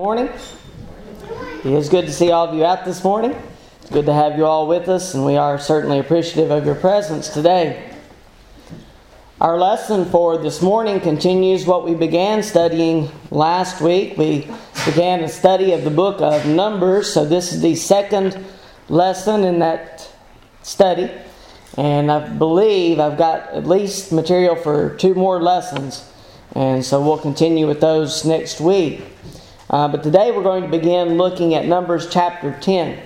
morning. It is good to see all of you out this morning. It's good to have you all with us, and we are certainly appreciative of your presence today. Our lesson for this morning continues what we began studying last week. We began a study of the book of Numbers, so this is the second lesson in that study. And I believe I've got at least material for two more lessons, and so we'll continue with those next week. Uh, but today we're going to begin looking at Numbers chapter 10.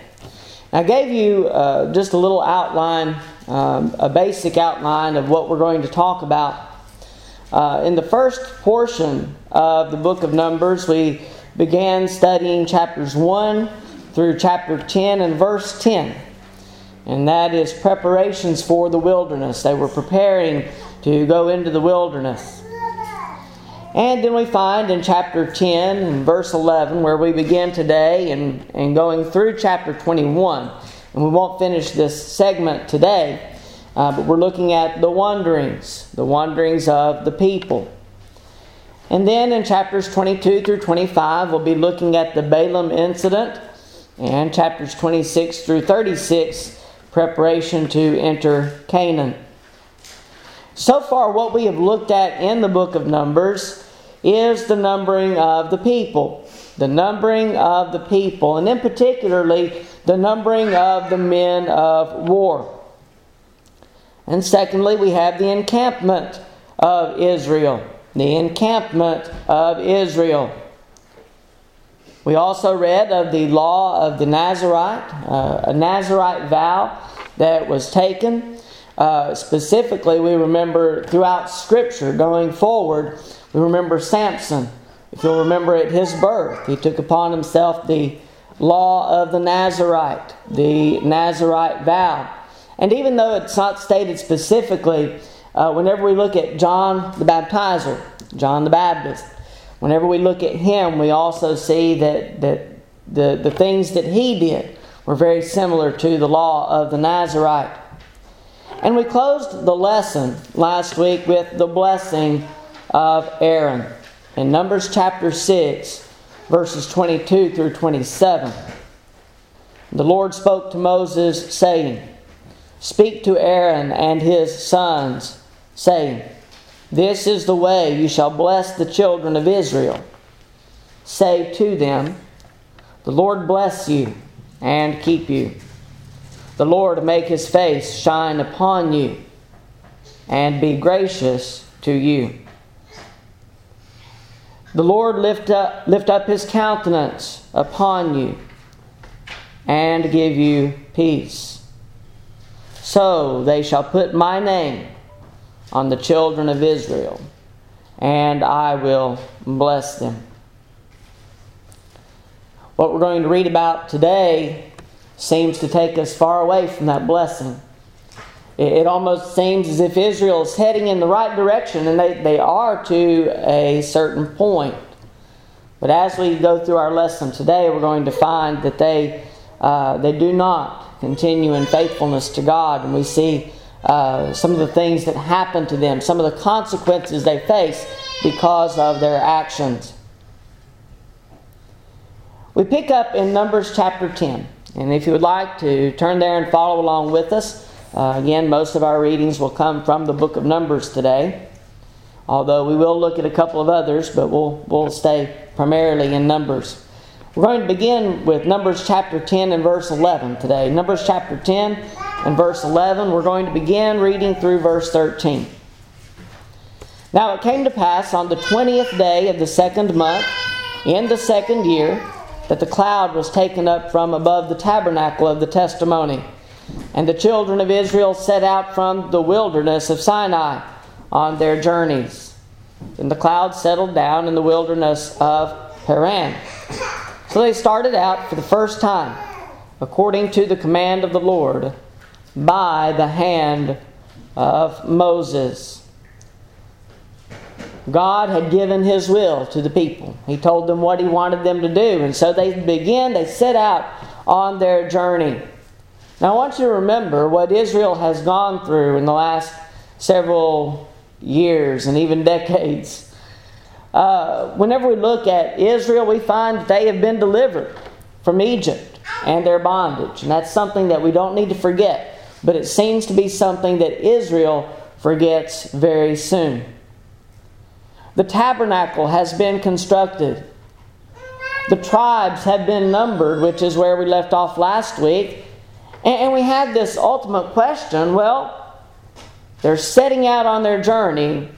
I gave you uh, just a little outline, um, a basic outline of what we're going to talk about. Uh, in the first portion of the book of Numbers, we began studying chapters 1 through chapter 10 and verse 10. And that is preparations for the wilderness. They were preparing to go into the wilderness. And then we find in chapter 10 and verse 11, where we begin today, and, and going through chapter 21. And we won't finish this segment today, uh, but we're looking at the wanderings, the wanderings of the people. And then in chapters 22 through 25, we'll be looking at the Balaam incident, and chapters 26 through 36, preparation to enter Canaan. So far, what we have looked at in the book of Numbers is the numbering of the people. The numbering of the people, and in particularly the numbering of the men of war. And secondly, we have the encampment of Israel. The encampment of Israel. We also read of the law of the Nazarite, uh, a Nazarite vow that was taken. Uh, specifically, we remember throughout Scripture going forward, we remember Samson. If you'll remember at his birth, he took upon himself the law of the Nazarite, the Nazarite vow. And even though it's not stated specifically, uh, whenever we look at John the Baptizer, John the Baptist, whenever we look at him, we also see that, that the, the things that he did were very similar to the law of the Nazarite. And we closed the lesson last week with the blessing of Aaron. In Numbers chapter 6, verses 22 through 27, the Lord spoke to Moses, saying, Speak to Aaron and his sons, saying, This is the way you shall bless the children of Israel. Say to them, The Lord bless you and keep you. The Lord make his face shine upon you and be gracious to you. The Lord lift up, lift up his countenance upon you and give you peace. So they shall put my name on the children of Israel, and I will bless them. What we're going to read about today seems to take us far away from that blessing. It almost seems as if Israel is heading in the right direction, and they, they are to a certain point. But as we go through our lesson today, we're going to find that they, uh, they do not continue in faithfulness to God. And we see uh, some of the things that happen to them, some of the consequences they face because of their actions. We pick up in Numbers chapter 10. And if you would like to turn there and follow along with us, uh, again, most of our readings will come from the book of Numbers today, although we will look at a couple of others, but we'll, we'll stay primarily in Numbers. We're going to begin with Numbers chapter 10 and verse 11 today. Numbers chapter 10 and verse 11. We're going to begin reading through verse 13. Now it came to pass on the 20th day of the second month, in the second year, that the cloud was taken up from above the tabernacle of the testimony and the children of Israel set out from the wilderness of Sinai on their journeys. And the cloud settled down in the wilderness of Paran. So they started out for the first time, according to the command of the Lord, by the hand of Moses. God had given his will to the people. He told them what he wanted them to do. And so they began, they set out on their journey. Now, I want you to remember what Israel has gone through in the last several years and even decades. uh, whenever we look at Israel, we find that they have been delivered from Egypt and their bondage. And that's something that we don't need to forget. But it seems to be something that Israel forgets very soon. The tabernacle has been constructed. The tribes have been numbered, which is where we left off last week. And we had this ultimate question well, they're setting out on their journey,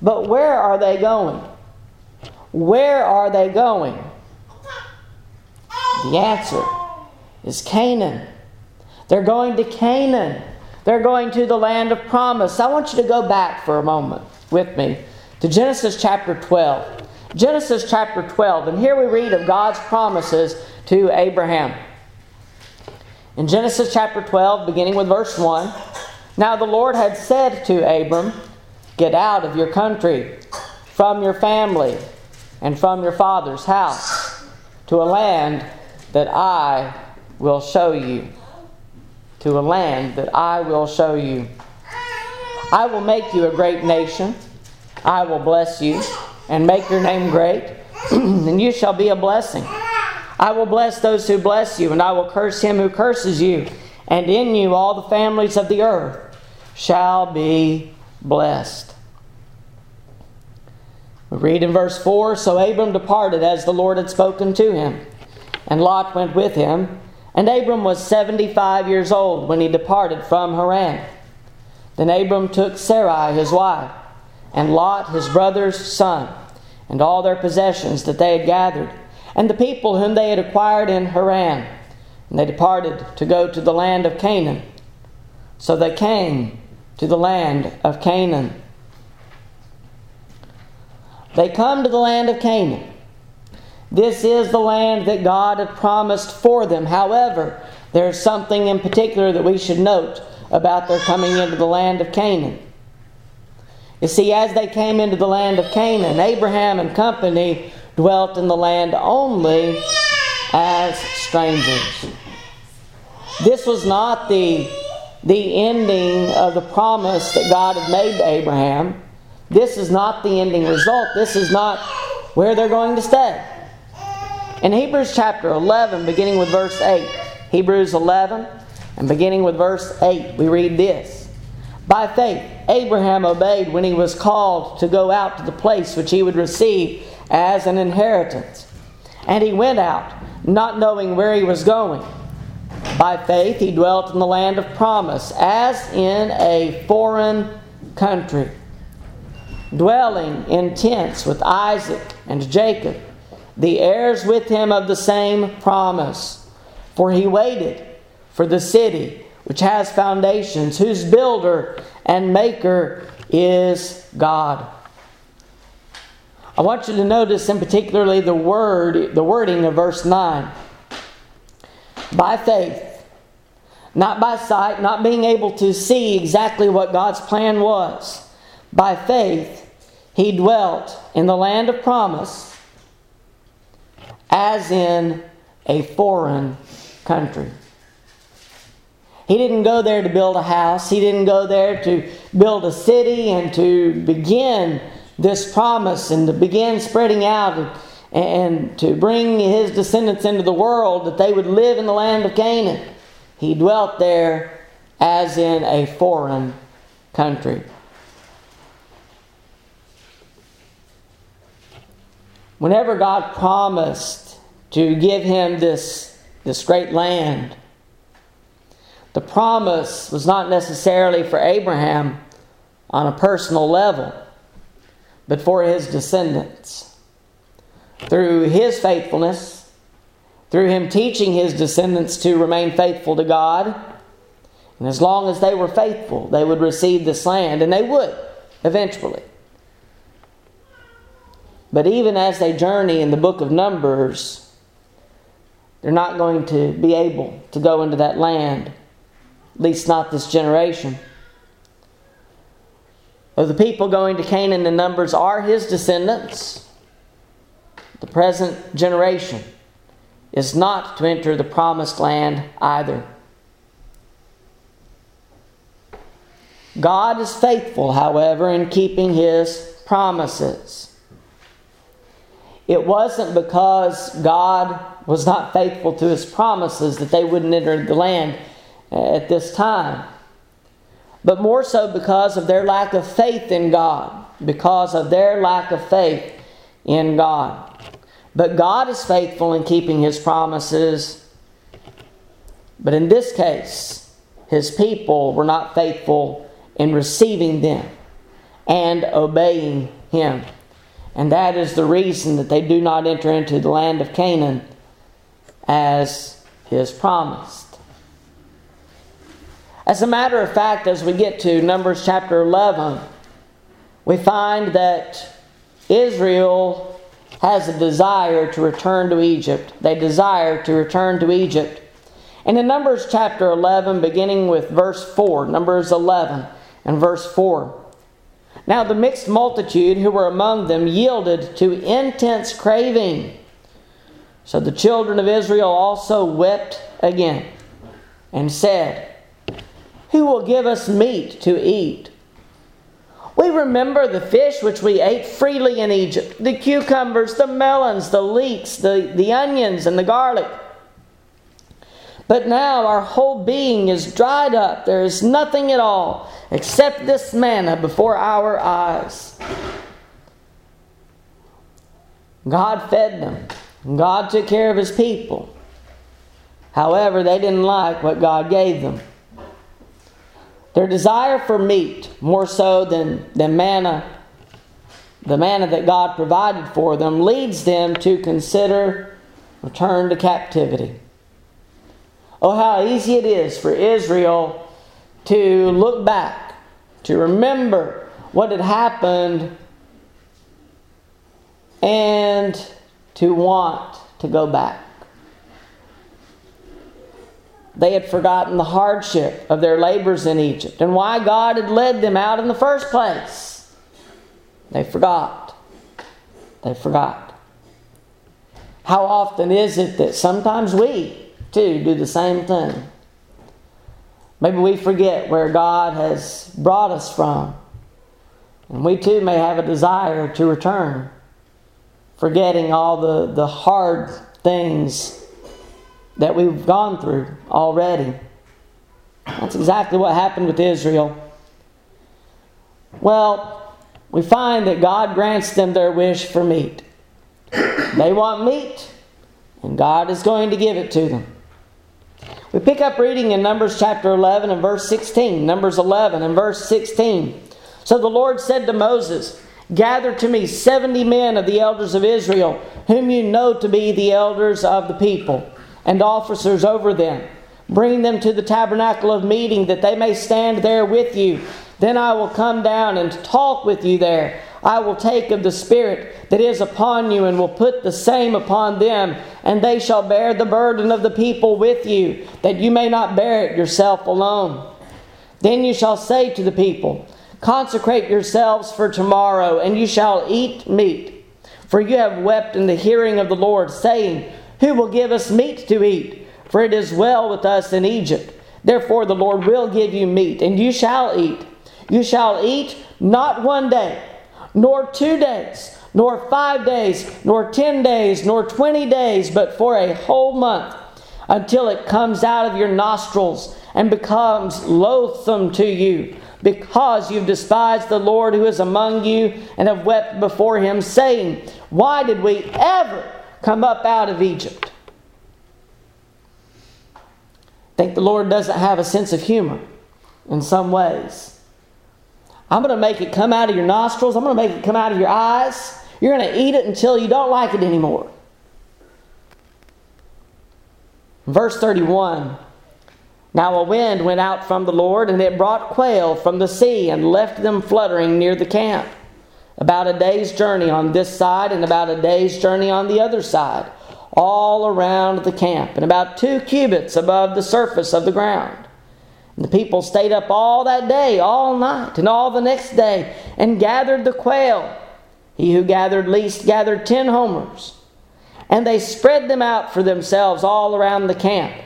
but where are they going? Where are they going? The answer is Canaan. They're going to Canaan. They're going to the land of promise. I want you to go back for a moment with me to Genesis chapter 12. Genesis chapter 12, and here we read of God's promises to Abraham. In Genesis chapter 12, beginning with verse 1, now the Lord had said to Abram, Get out of your country, from your family, and from your father's house, to a land that I will show you. To a land that I will show you. I will make you a great nation. I will bless you and make your name great, and you shall be a blessing. I will bless those who bless you, and I will curse him who curses you, and in you all the families of the earth shall be blessed. We read in verse 4 So Abram departed as the Lord had spoken to him, and Lot went with him. And Abram was 75 years old when he departed from Haran. Then Abram took Sarai his wife and Lot his brother's son, and all their possessions that they had gathered, and the people whom they had acquired in Haran. And they departed to go to the land of Canaan. So they came to the land of Canaan. They come to the land of Canaan. This is the land that God had promised for them. However, there's something in particular that we should note about their coming into the land of Canaan. You see, as they came into the land of Canaan, Abraham and company dwelt in the land only as strangers. This was not the, the ending of the promise that God had made to Abraham. This is not the ending result. This is not where they're going to stay. In Hebrews chapter 11, beginning with verse 8, Hebrews 11, and beginning with verse 8, we read this. By faith, Abraham obeyed when he was called to go out to the place which he would receive as an inheritance. And he went out, not knowing where he was going. By faith, he dwelt in the land of promise, as in a foreign country, dwelling in tents with Isaac and Jacob, the heirs with him of the same promise. For he waited for the city which has foundations, whose builder and maker is God. I want you to notice in particularly the word the wording of verse 9. By faith, not by sight, not being able to see exactly what God's plan was. By faith, he dwelt in the land of promise as in a foreign country. He didn't go there to build a house. He didn't go there to build a city and to begin this promise and to begin spreading out and, to bring his descendants into the world that they would live in the land of Canaan. He dwelt there as in a foreign country. Whenever God promised to give him this, this great land, the promise was not necessarily for Abraham on a personal level, but for his descendants. Through his faithfulness, through him teaching his descendants to remain faithful to God, and as long as they were faithful, they would receive this land, and they would eventually. But even as they journey in the book of Numbers, they're not going to be able to go into that land at least not this generation. Of the people going to Canaan, the numbers are his descendants. The present generation is not to enter the promised land either. God is faithful, however, in keeping his promises. it wasn't because God was not faithful to his promises that they wouldn't enter the land uh, at this time, but more so because of their lack of faith in God, because of their lack of faith in God. But God is faithful in keeping his promises. But in this case, his people were not faithful in receiving them and obeying him. And that is the reason that they do not enter into the land of Canaan as his promised. As a matter of fact, as we get to Numbers chapter 11, we find that Israel has a desire to return to Egypt. They desire to return to Egypt. And in Numbers chapter 11, beginning with verse 4, Numbers 11 and verse 4, now the mixed multitude who were among them yielded to intense craving. So the children of Israel also wept again and said, Who will give us meat to eat? We remember the fish which we ate freely in Egypt the cucumbers, the melons, the leeks, the, the onions, and the garlic. But now our whole being is dried up. There is nothing at all except this manna before our eyes. God fed them, God took care of his people. However, they didn't like what God gave them. Their desire for meat, more so than, than manna, the manna that God provided for them, leads them to consider return to captivity. Oh, how easy it is for Israel to look back, to remember what had happened, and to want to go back. They had forgotten the hardship of their labors in Egypt and why God had led them out in the first place. They forgot. They forgot. How often is it that sometimes we, too, do the same thing? Maybe we forget where God has brought us from. And we too may have a desire to return, forgetting all the, the hard things that we've gone through already. That's exactly what happened with Israel. Well, we find that God grants them their wish for meat. They want meat, and God is going to give it to them. We pick up reading in Numbers chapter 11 and verse 16. Numbers 11 and verse 16. So the Lord said to Moses, Gather to me 70 men of the elders of Israel, whom you know to be the elders of the people and officers over them. Bring them to the tabernacle of meeting that they may stand there with you. Then I will come down and talk with you there. I will take of the Spirit that is upon you and will put the same upon them, and they shall bear the burden of the people with you, that you may not bear it yourself alone. Then you shall say to the people, Consecrate yourselves for tomorrow, and you shall eat meat. For you have wept in the hearing of the Lord, saying, who will give us meat to eat? For it is well with us in Egypt. Therefore, the Lord will give you meat, and you shall eat. You shall eat not one day, nor two days, nor five days, nor ten days, nor twenty days, but for a whole month, until it comes out of your nostrils and becomes loathsome to you, because you've despised the Lord who is among you and have wept before him, saying, Why did we ever come up out of Egypt. I think the Lord doesn't have a sense of humor in some ways. I'm going to make it come out of your nostrils. I'm going to make it come out of your eyes. You're going to eat it until you don't like it anymore. Verse 31 Now a wind went out from the Lord, and it brought quail from the sea and left them fluttering near the camp about a day's journey on this side and about a day's journey on the other side, all around the camp, and about two cubits above the surface of the ground. And the people stayed up all that day, all night, and all the next day, and gathered the quail. He who gathered least gathered ten homers. And they spread them out for themselves all around the camp.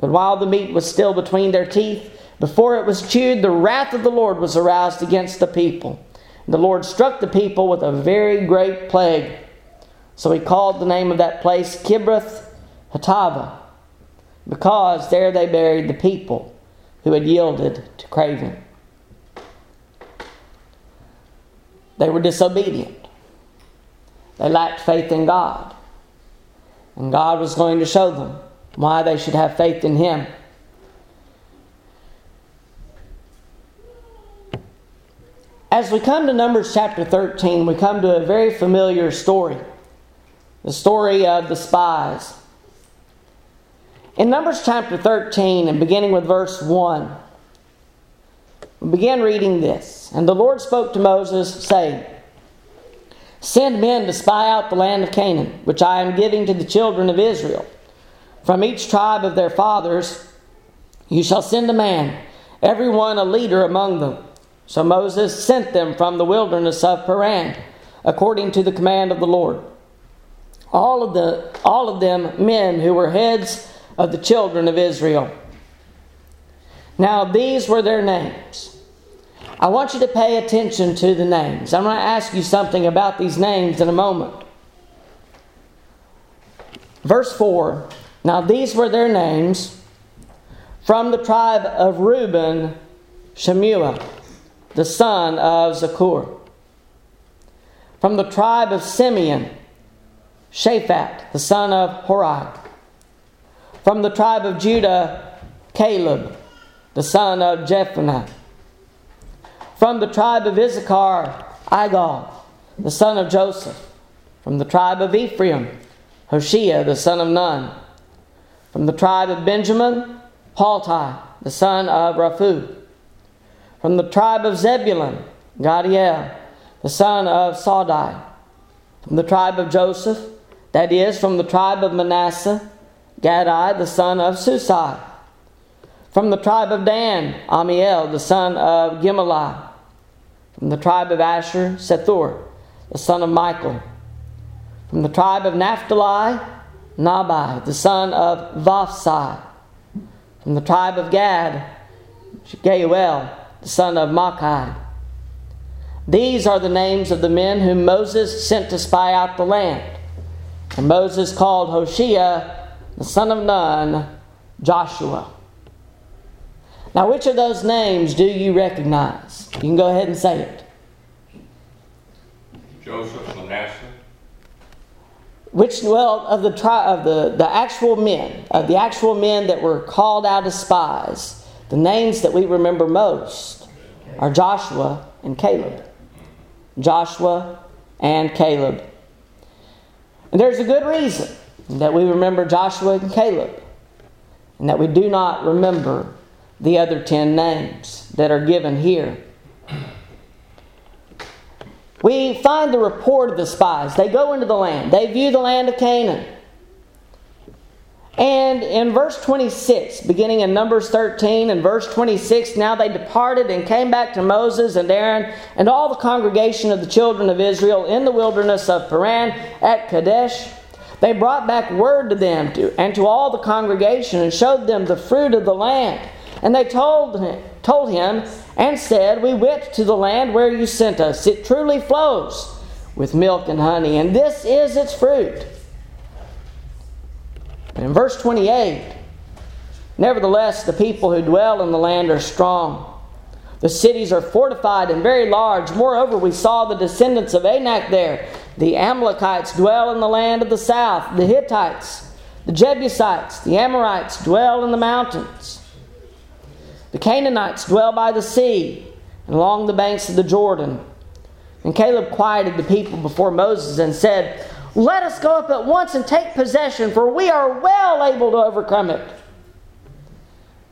But while the meat was still between their teeth, before it was chewed, the wrath of the Lord was aroused against the people. The Lord struck the people with a very great plague So he called the name of that place Kibroth Hattaavah, because there they buried the people who had yielded to craving. They were disobedient. They lacked faith in God. And God was going to show them why they should have faith in Him. As we come to Numbers chapter 13, we come to a very familiar story the story of the spies. In Numbers chapter 13, and beginning with verse 1, we begin reading this. And the Lord spoke to Moses, saying, Send men to spy out the land of Canaan, which I am giving to the children of Israel. From each tribe of their fathers you shall send a man, every one a leader among them. So Moses sent them from the wilderness of Paran, according to the command of the Lord. All of, the, all of them men who were heads of the children of Israel. Now these were their names. I want you to pay attention to the names. I'm going to ask you something about these names in a moment. Verse 4 Now these were their names from the tribe of Reuben, Shemuel the son of Zaccur. From the tribe of Simeon, Shaphat, the son of Hori. From the tribe of Judah, Caleb, the son of Jephunneh. From the tribe of Issachar, Igal, the son of Joseph. From the tribe of Ephraim, Hoshea, the son of Nun. From the tribe of Benjamin, Palti, the son of Raphu. From the tribe of Zebulun, Gaddiel, the son of Sodai. From the tribe of Joseph, that is, from the tribe of Manasseh, Gadai, the son of Susai. From the tribe of Dan, Ammiel, the son of Gemalli. From the tribe of Asher, Sethur, the son of Michael. From the tribe of Naphtali, Nabai, the son of Vophsi. From the tribe of Gad, Geuel, the son of Machi. These are the names of the men whom Moses sent to spy out the land. And Moses called Hoshea, the son of Nun, Joshua. Now, which of those names do you recognize? You can go ahead and say it. Joseph Manasseh. Which, well, of the tri- of the, the actual men, of the actual men that were called out as spies, the names that we remember most are Joshua and Caleb. Joshua and Caleb. And there's a good reason that we remember Joshua and Caleb, and that we do not remember the other 10 names that are given here. We find the report of the spies. They go into the land, they view the land of Canaan. And in verse 26, beginning in Numbers 13 and verse 26, now they departed and came back to Moses and Aaron and all the congregation of the children of Israel in the wilderness of Paran at Kadesh. They brought back word to them and to all the congregation and showed them the fruit of the land. And they told him, told him and said, We went to the land where you sent us. It truly flows with milk and honey, and this is its fruit. And in verse 28, nevertheless, the people who dwell in the land are strong. The cities are fortified and very large. Moreover, we saw the descendants of Anak there. The Amalekites dwell in the land of the south. The Hittites, the Jebusites, the Amorites dwell in the mountains. The Canaanites dwell by the sea and along the banks of the Jordan. And Caleb quieted the people before Moses and said, let us go up at once and take possession, for we are well able to overcome it.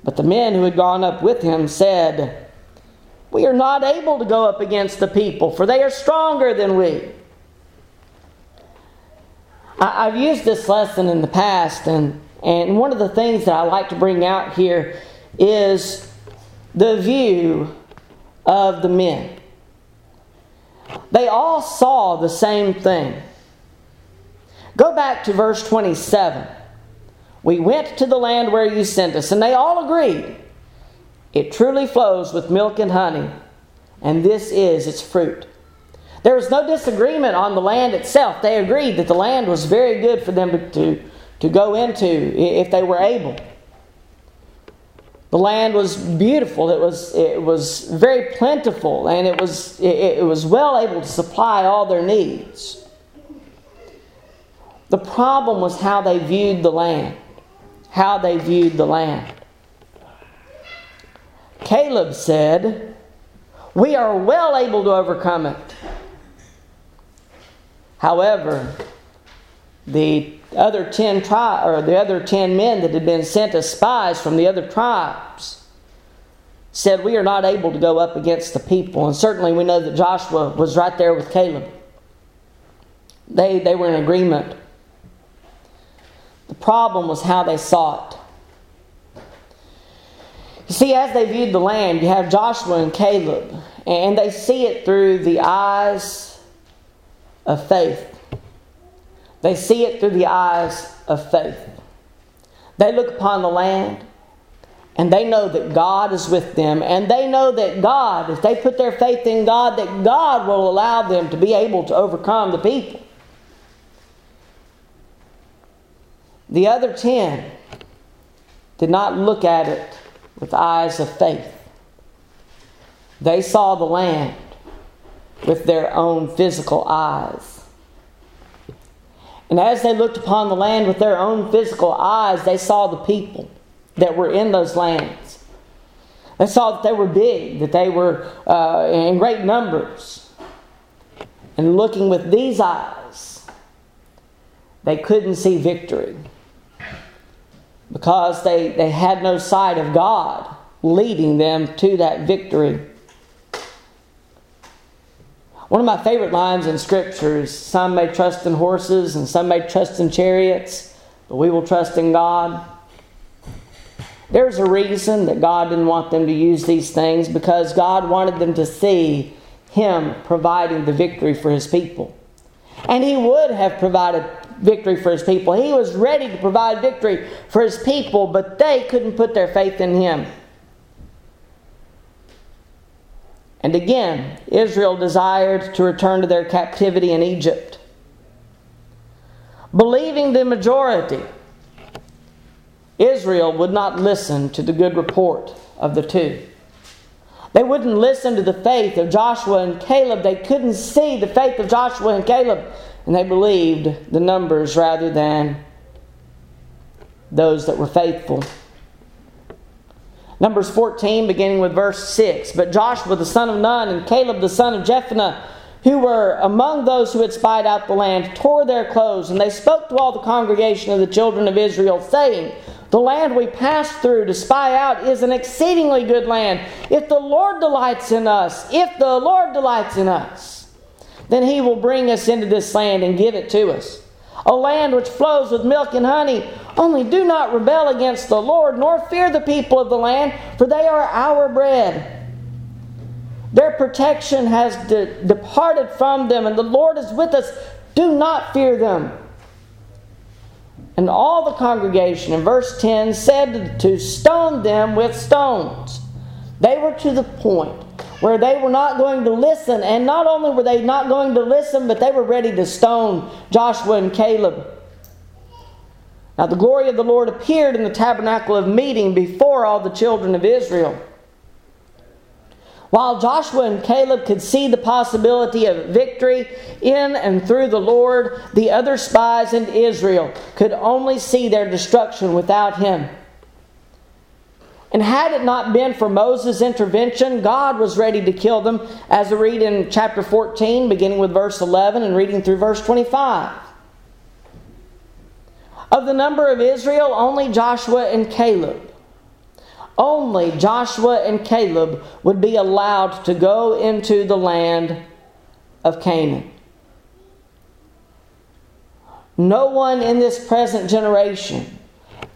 But the men who had gone up with him said, We are not able to go up against the people, for they are stronger than we. I, have used this lesson in the past, and, and one of the things that I like to bring out here is the view of the men. They all saw the same thing. Go back to verse 27. We went to the land where you sent us, and they all agreed. It truly flows with milk and honey, and this is its fruit. There was no disagreement on the land itself. They agreed that the land was very good for them to, to, go into if they were able. The land was beautiful. It was, it was very plentiful, and it was, it, it was well able to supply all their needs. The problem was how they viewed the land. How they viewed the land. Caleb said, We are well able to overcome it. However, the other 10 tri- or the other 10 men that had been sent as spies from the other tribes said we are not able to go up against the people and certainly we know that Joshua was right there with Caleb they they were in agreement the problem was how they saw it you see as they viewed the land you have Joshua and Caleb and they see it through the eyes of faith they see it through the eyes of faith. They look upon the land and they know that God is with them. And they know that God, if they put their faith in God, that God will allow them to be able to overcome the people. The other ten did not look at it with eyes of faith. They saw the land with their own physical eyes. And as they looked upon the land with their own physical eyes, they saw the people that were in those lands. They saw that they were big, that they were uh, in great numbers. And looking with these eyes, they couldn't see victory because they, they had no sight of God leading them to that victory. One of my favorite lines in Scripture is Some may trust in horses and some may trust in chariots, but we will trust in God. There's a reason that God didn't want them to use these things because God wanted them to see Him providing the victory for His people. And He would have provided victory for His people. He was ready to provide victory for His people, but they couldn't put their faith in Him. And again, Israel desired to return to their captivity in Egypt. Believing the majority, Israel would not listen to the good report of the two. They wouldn't listen to the faith of Joshua and Caleb. They couldn't see the faith of Joshua and Caleb. And they believed the numbers rather than those that were faithful. Numbers 14, beginning with verse 6. But Joshua the son of Nun and Caleb the son of Jephunneh, who were among those who had spied out the land, tore their clothes, and they spoke to all the congregation of the children of Israel, saying, The land we passed through to spy out is an exceedingly good land. If the Lord delights in us, if the Lord delights in us, then he will bring us into this land and give it to us. A land which flows with milk and honey only do not rebel against the Lord, nor fear the people of the land, for they are our bread. Their protection has de- departed from them, and the Lord is with us. Do not fear them. And all the congregation, in verse 10, said to stone them with stones. They were to the point where they were not going to listen, and not only were they not going to listen, but they were ready to stone Joshua and Caleb. Now, the glory of the Lord appeared in the tabernacle of meeting before all the children of Israel. While Joshua and Caleb could see the possibility of victory in and through the Lord, the other spies in Israel could only see their destruction without him. And had it not been for Moses' intervention, God was ready to kill them, as we read in chapter 14, beginning with verse 11 and reading through verse 25. Of the number of Israel, only Joshua and Caleb. Only Joshua and Caleb would be allowed to go into the land of Canaan. No one in this present generation,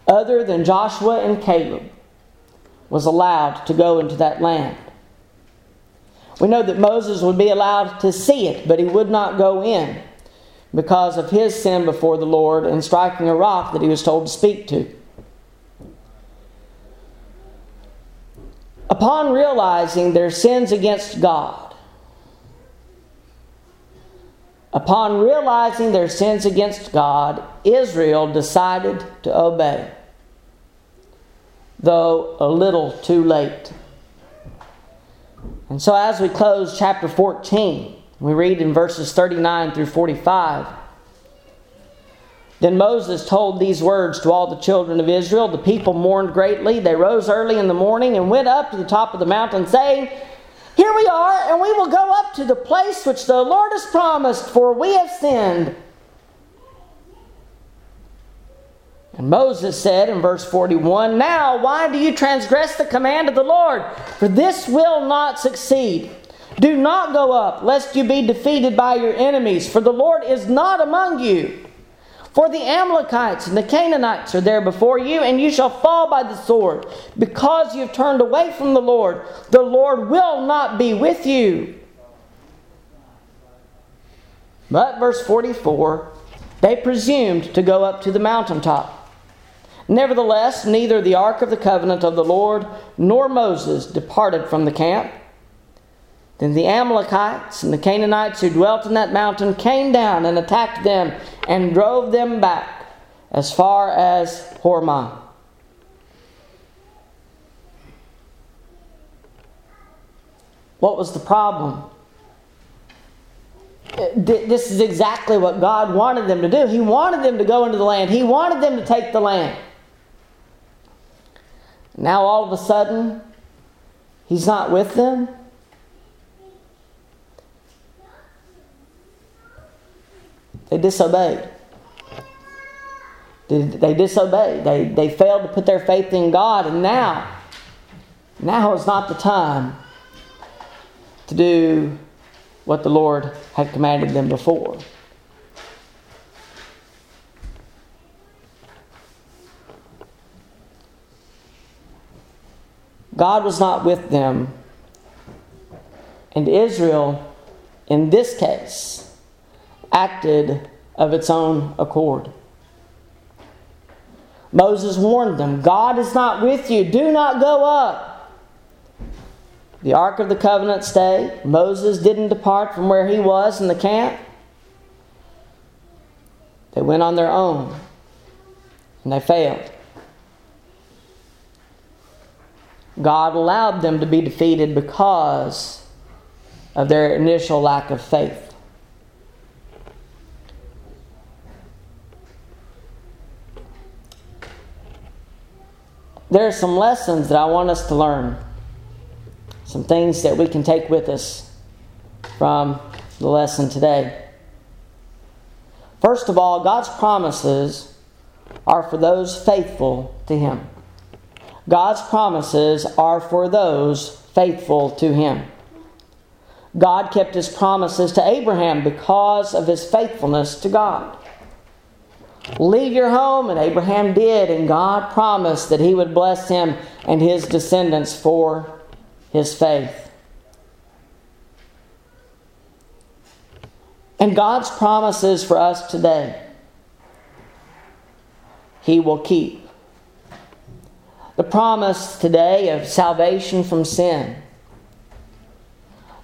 other than Joshua and Caleb, was allowed to go into that land. We know that Moses would be allowed to see it, but he would not go in because of his sin before the Lord and striking a rock that he was told to speak to. Upon realizing their sins against God, Upon realizing their sins against God, Israel decided to obey, though a little too late. And so, as we close chapter 14, we read in verses 39 through 45. Then Moses told these words to all the children of Israel. The people mourned greatly. They rose early in the morning and went up to the top of the mountain, saying, Here we are, and we will go up to the place which the Lord has promised, for we have sinned. And Moses said in verse 41 Now, why do you transgress the command of the Lord? For this will not succeed. Do not go up, lest you be defeated by your enemies, for the Lord is not among you. For the Amalekites and the Canaanites are there before you, and you shall fall by the sword. Because you have turned away from the Lord, the Lord will not be with you. But, verse 44, they presumed to go up to the mountaintop. Nevertheless, neither the ark of the covenant of the Lord nor Moses departed from the camp. Then the Amalekites and the Canaanites who dwelt in that mountain came down and attacked them and drove them back as far as Hormah. What was the problem? This is exactly what God wanted them to do. He wanted them to go into the land, He wanted them to take the land. Now, all of a sudden, He's not with them. They disobeyed. They disobeyed. They, they failed to put their faith in God, and now, now is not the time to do what the Lord had commanded them before. God was not with them, and Israel, in this case, acted of its own accord. Moses warned them God is not with you, do not go up. The Ark of the Covenant stayed. Moses didn't depart from where he was in the camp. They went on their own and they failed. God allowed them to be defeated because of their initial lack of faith. there are some lessons that I want us to learn. Some things that we can take with us from the lesson today. First of all, God's promises are for those faithful to Him. God's promises are for those faithful to Him. God kept His promises to Abraham because of his faithfulness to God. Leave your home. And Abraham did, and God promised that he would bless him and his descendants for his faith. And God's promises for us today, he will keep. The promise today of salvation from sin,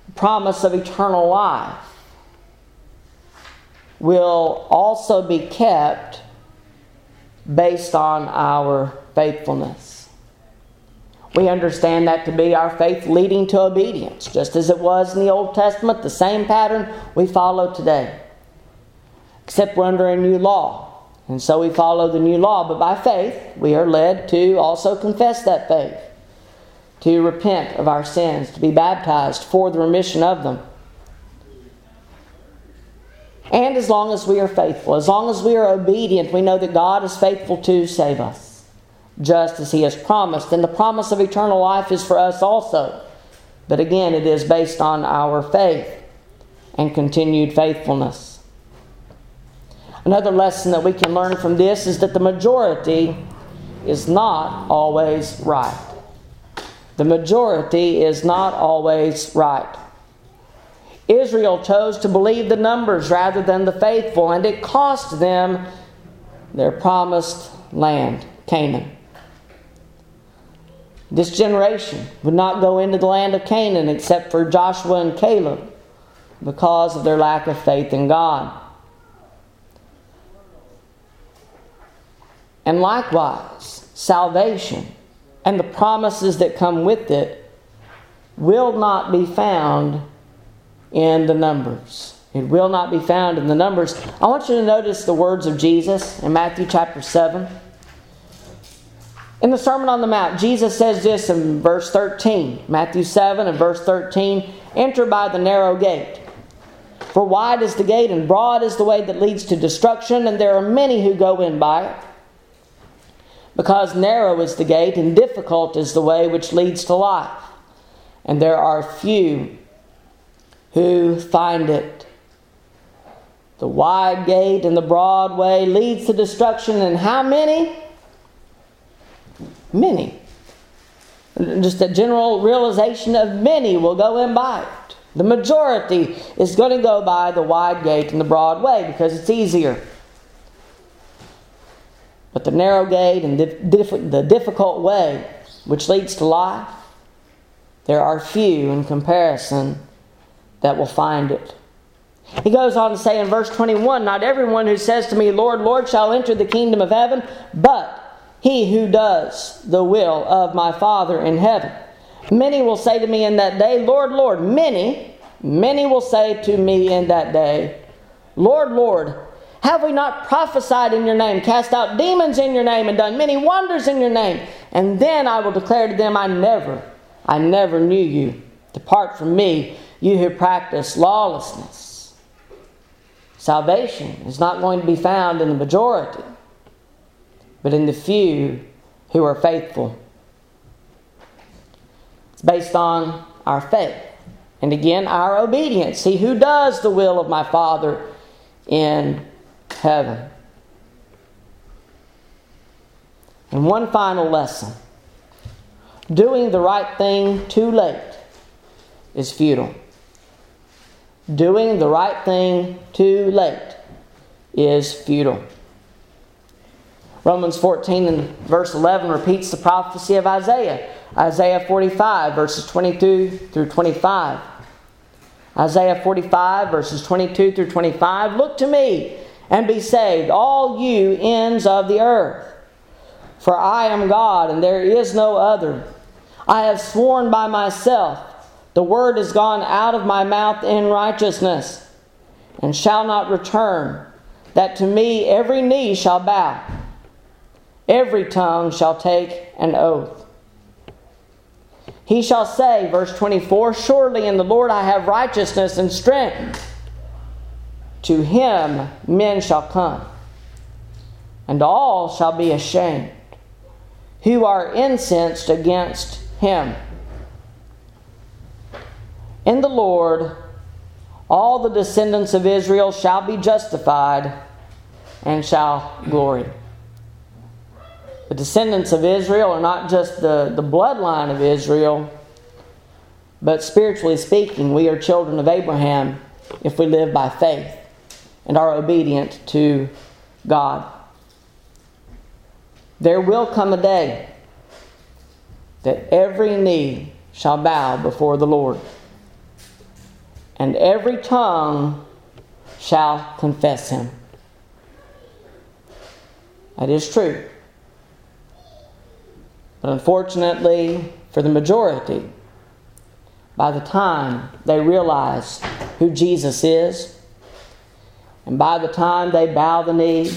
the promise of eternal life, will also be kept based on our faithfulness. We understand that to be our faith leading to obedience, just as it was in the Old Testament, the same pattern we follow today. Except we're under a new law, and so we follow the new law, but by faith we are led to also confess that faith, to repent of our sins, to be baptized for the remission of them and as long as we are faithful, as long as we are obedient, we know that God is faithful to save us, just as He has promised. And the promise of eternal life is for us also. But again, it is based on our faith and continued faithfulness. Another lesson that we can learn from this is that the majority is not always right. The majority is not always right. Israel chose to believe the numbers rather than the faithful, and it cost them their promised land, Canaan. This generation would not go into the land of Canaan except for Joshua and Caleb. because of their lack of faith in God. And likewise, salvation and the promises that come with it will not be found in the numbers. It will not be found in the numbers. I want you to notice the words of Jesus in Matthew chapter 7. In the Sermon on the Mount, Jesus says this in verse 13, Matthew 7 and verse 13 Enter by the narrow gate. For wide is the gate and broad is the way that leads to destruction, and there are many who go in by it. Because narrow is the gate and difficult is the way which leads to life, and there are few who find it. The wide gate and the broad way leads to destruction, and how many? Many. Just a general realization of many will go in by it. The majority is going to go by the wide gate and the broad way because it's easier. But the narrow gate and the difficult way, which leads to life, there are few in comparison that will find it. He goes on to say in verse 21 Not everyone who says to me, Lord, Lord, shall enter the kingdom of heaven, but he who does the will of my Father in heaven. Many will say to me in that day, Lord, Lord, many, many will say to me in that day, Lord, Lord, have we not prophesied in your name, cast out demons in your name, and done many wonders in your name? And then I will declare to them, I never, I never knew you. Depart from me, you who practice lawlessness. Salvation is not going to be found in the majority, but in the few who are faithful. It's based on our faith. And again, our obedience. See who does the will of my Father in heaven. And one final lesson doing the right thing too late is futile. Doing the right thing too late is futile. Romans 14 and verse 11 repeats the prophecy of Isaiah. Isaiah 45, verses 22 through 25. Isaiah 45, verses 22 through 25. Look to me and be saved, all you ends of the earth. For I am God, and there is no other. I have sworn by myself, the word is gone out of my mouth in righteousness, and shall not return, that to me every knee shall bow, every tongue shall take an oath. He shall say, verse 24, Surely in the Lord I have righteousness and strength. To him men shall come, and all shall be ashamed, who are incensed against him. In the Lord, all the descendants of Israel shall be justified and shall glory. The descendants of Israel are not just the, the bloodline of Israel, but spiritually speaking, we are children of Abraham if we live by faith and are obedient to God. There will come a day that every knee shall bow before the Lord, and every tongue shall confess him. That is true. But unfortunately, for the majority, by the time they realize who Jesus is, and by the time they bow the knee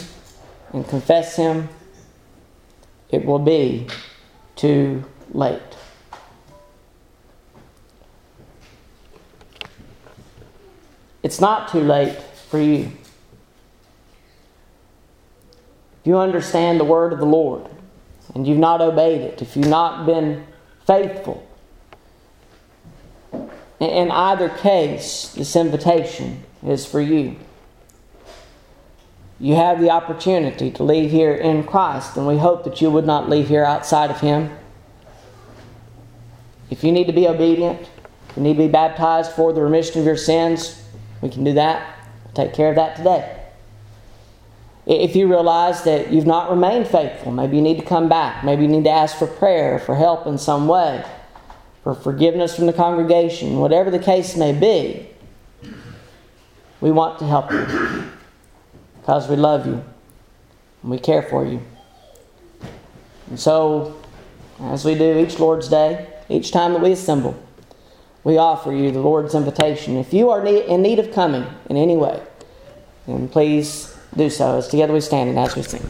and confess Him, it will be too late. It's not too late for you. If you understand the word of the Lord and you've not obeyed it, if you've not been faithful, in either case, this invitation is for you you have the opportunity to leave here in Christ, and we hope that you would not leave here outside of Him. If you need to be obedient, you need to be baptized for the remission of your sins, we can do that. We'll take care of that today. If you realize that you've not remained faithful, maybe you need to come back. Maybe you need to ask for prayer, for help in some way, for forgiveness from the congregation, whatever the case may be. we want to help you because we love you and we care for you. And so, as we do each Lord's Day, each time that we assemble, we offer you the Lord's invitation. If you are in need of coming in any way, then please do so as together we stand and as we sing.